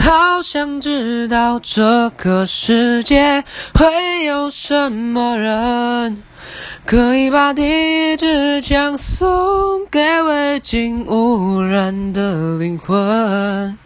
好想知道这个世界会有什么人，可以把第一支枪送给未经污染的灵魂。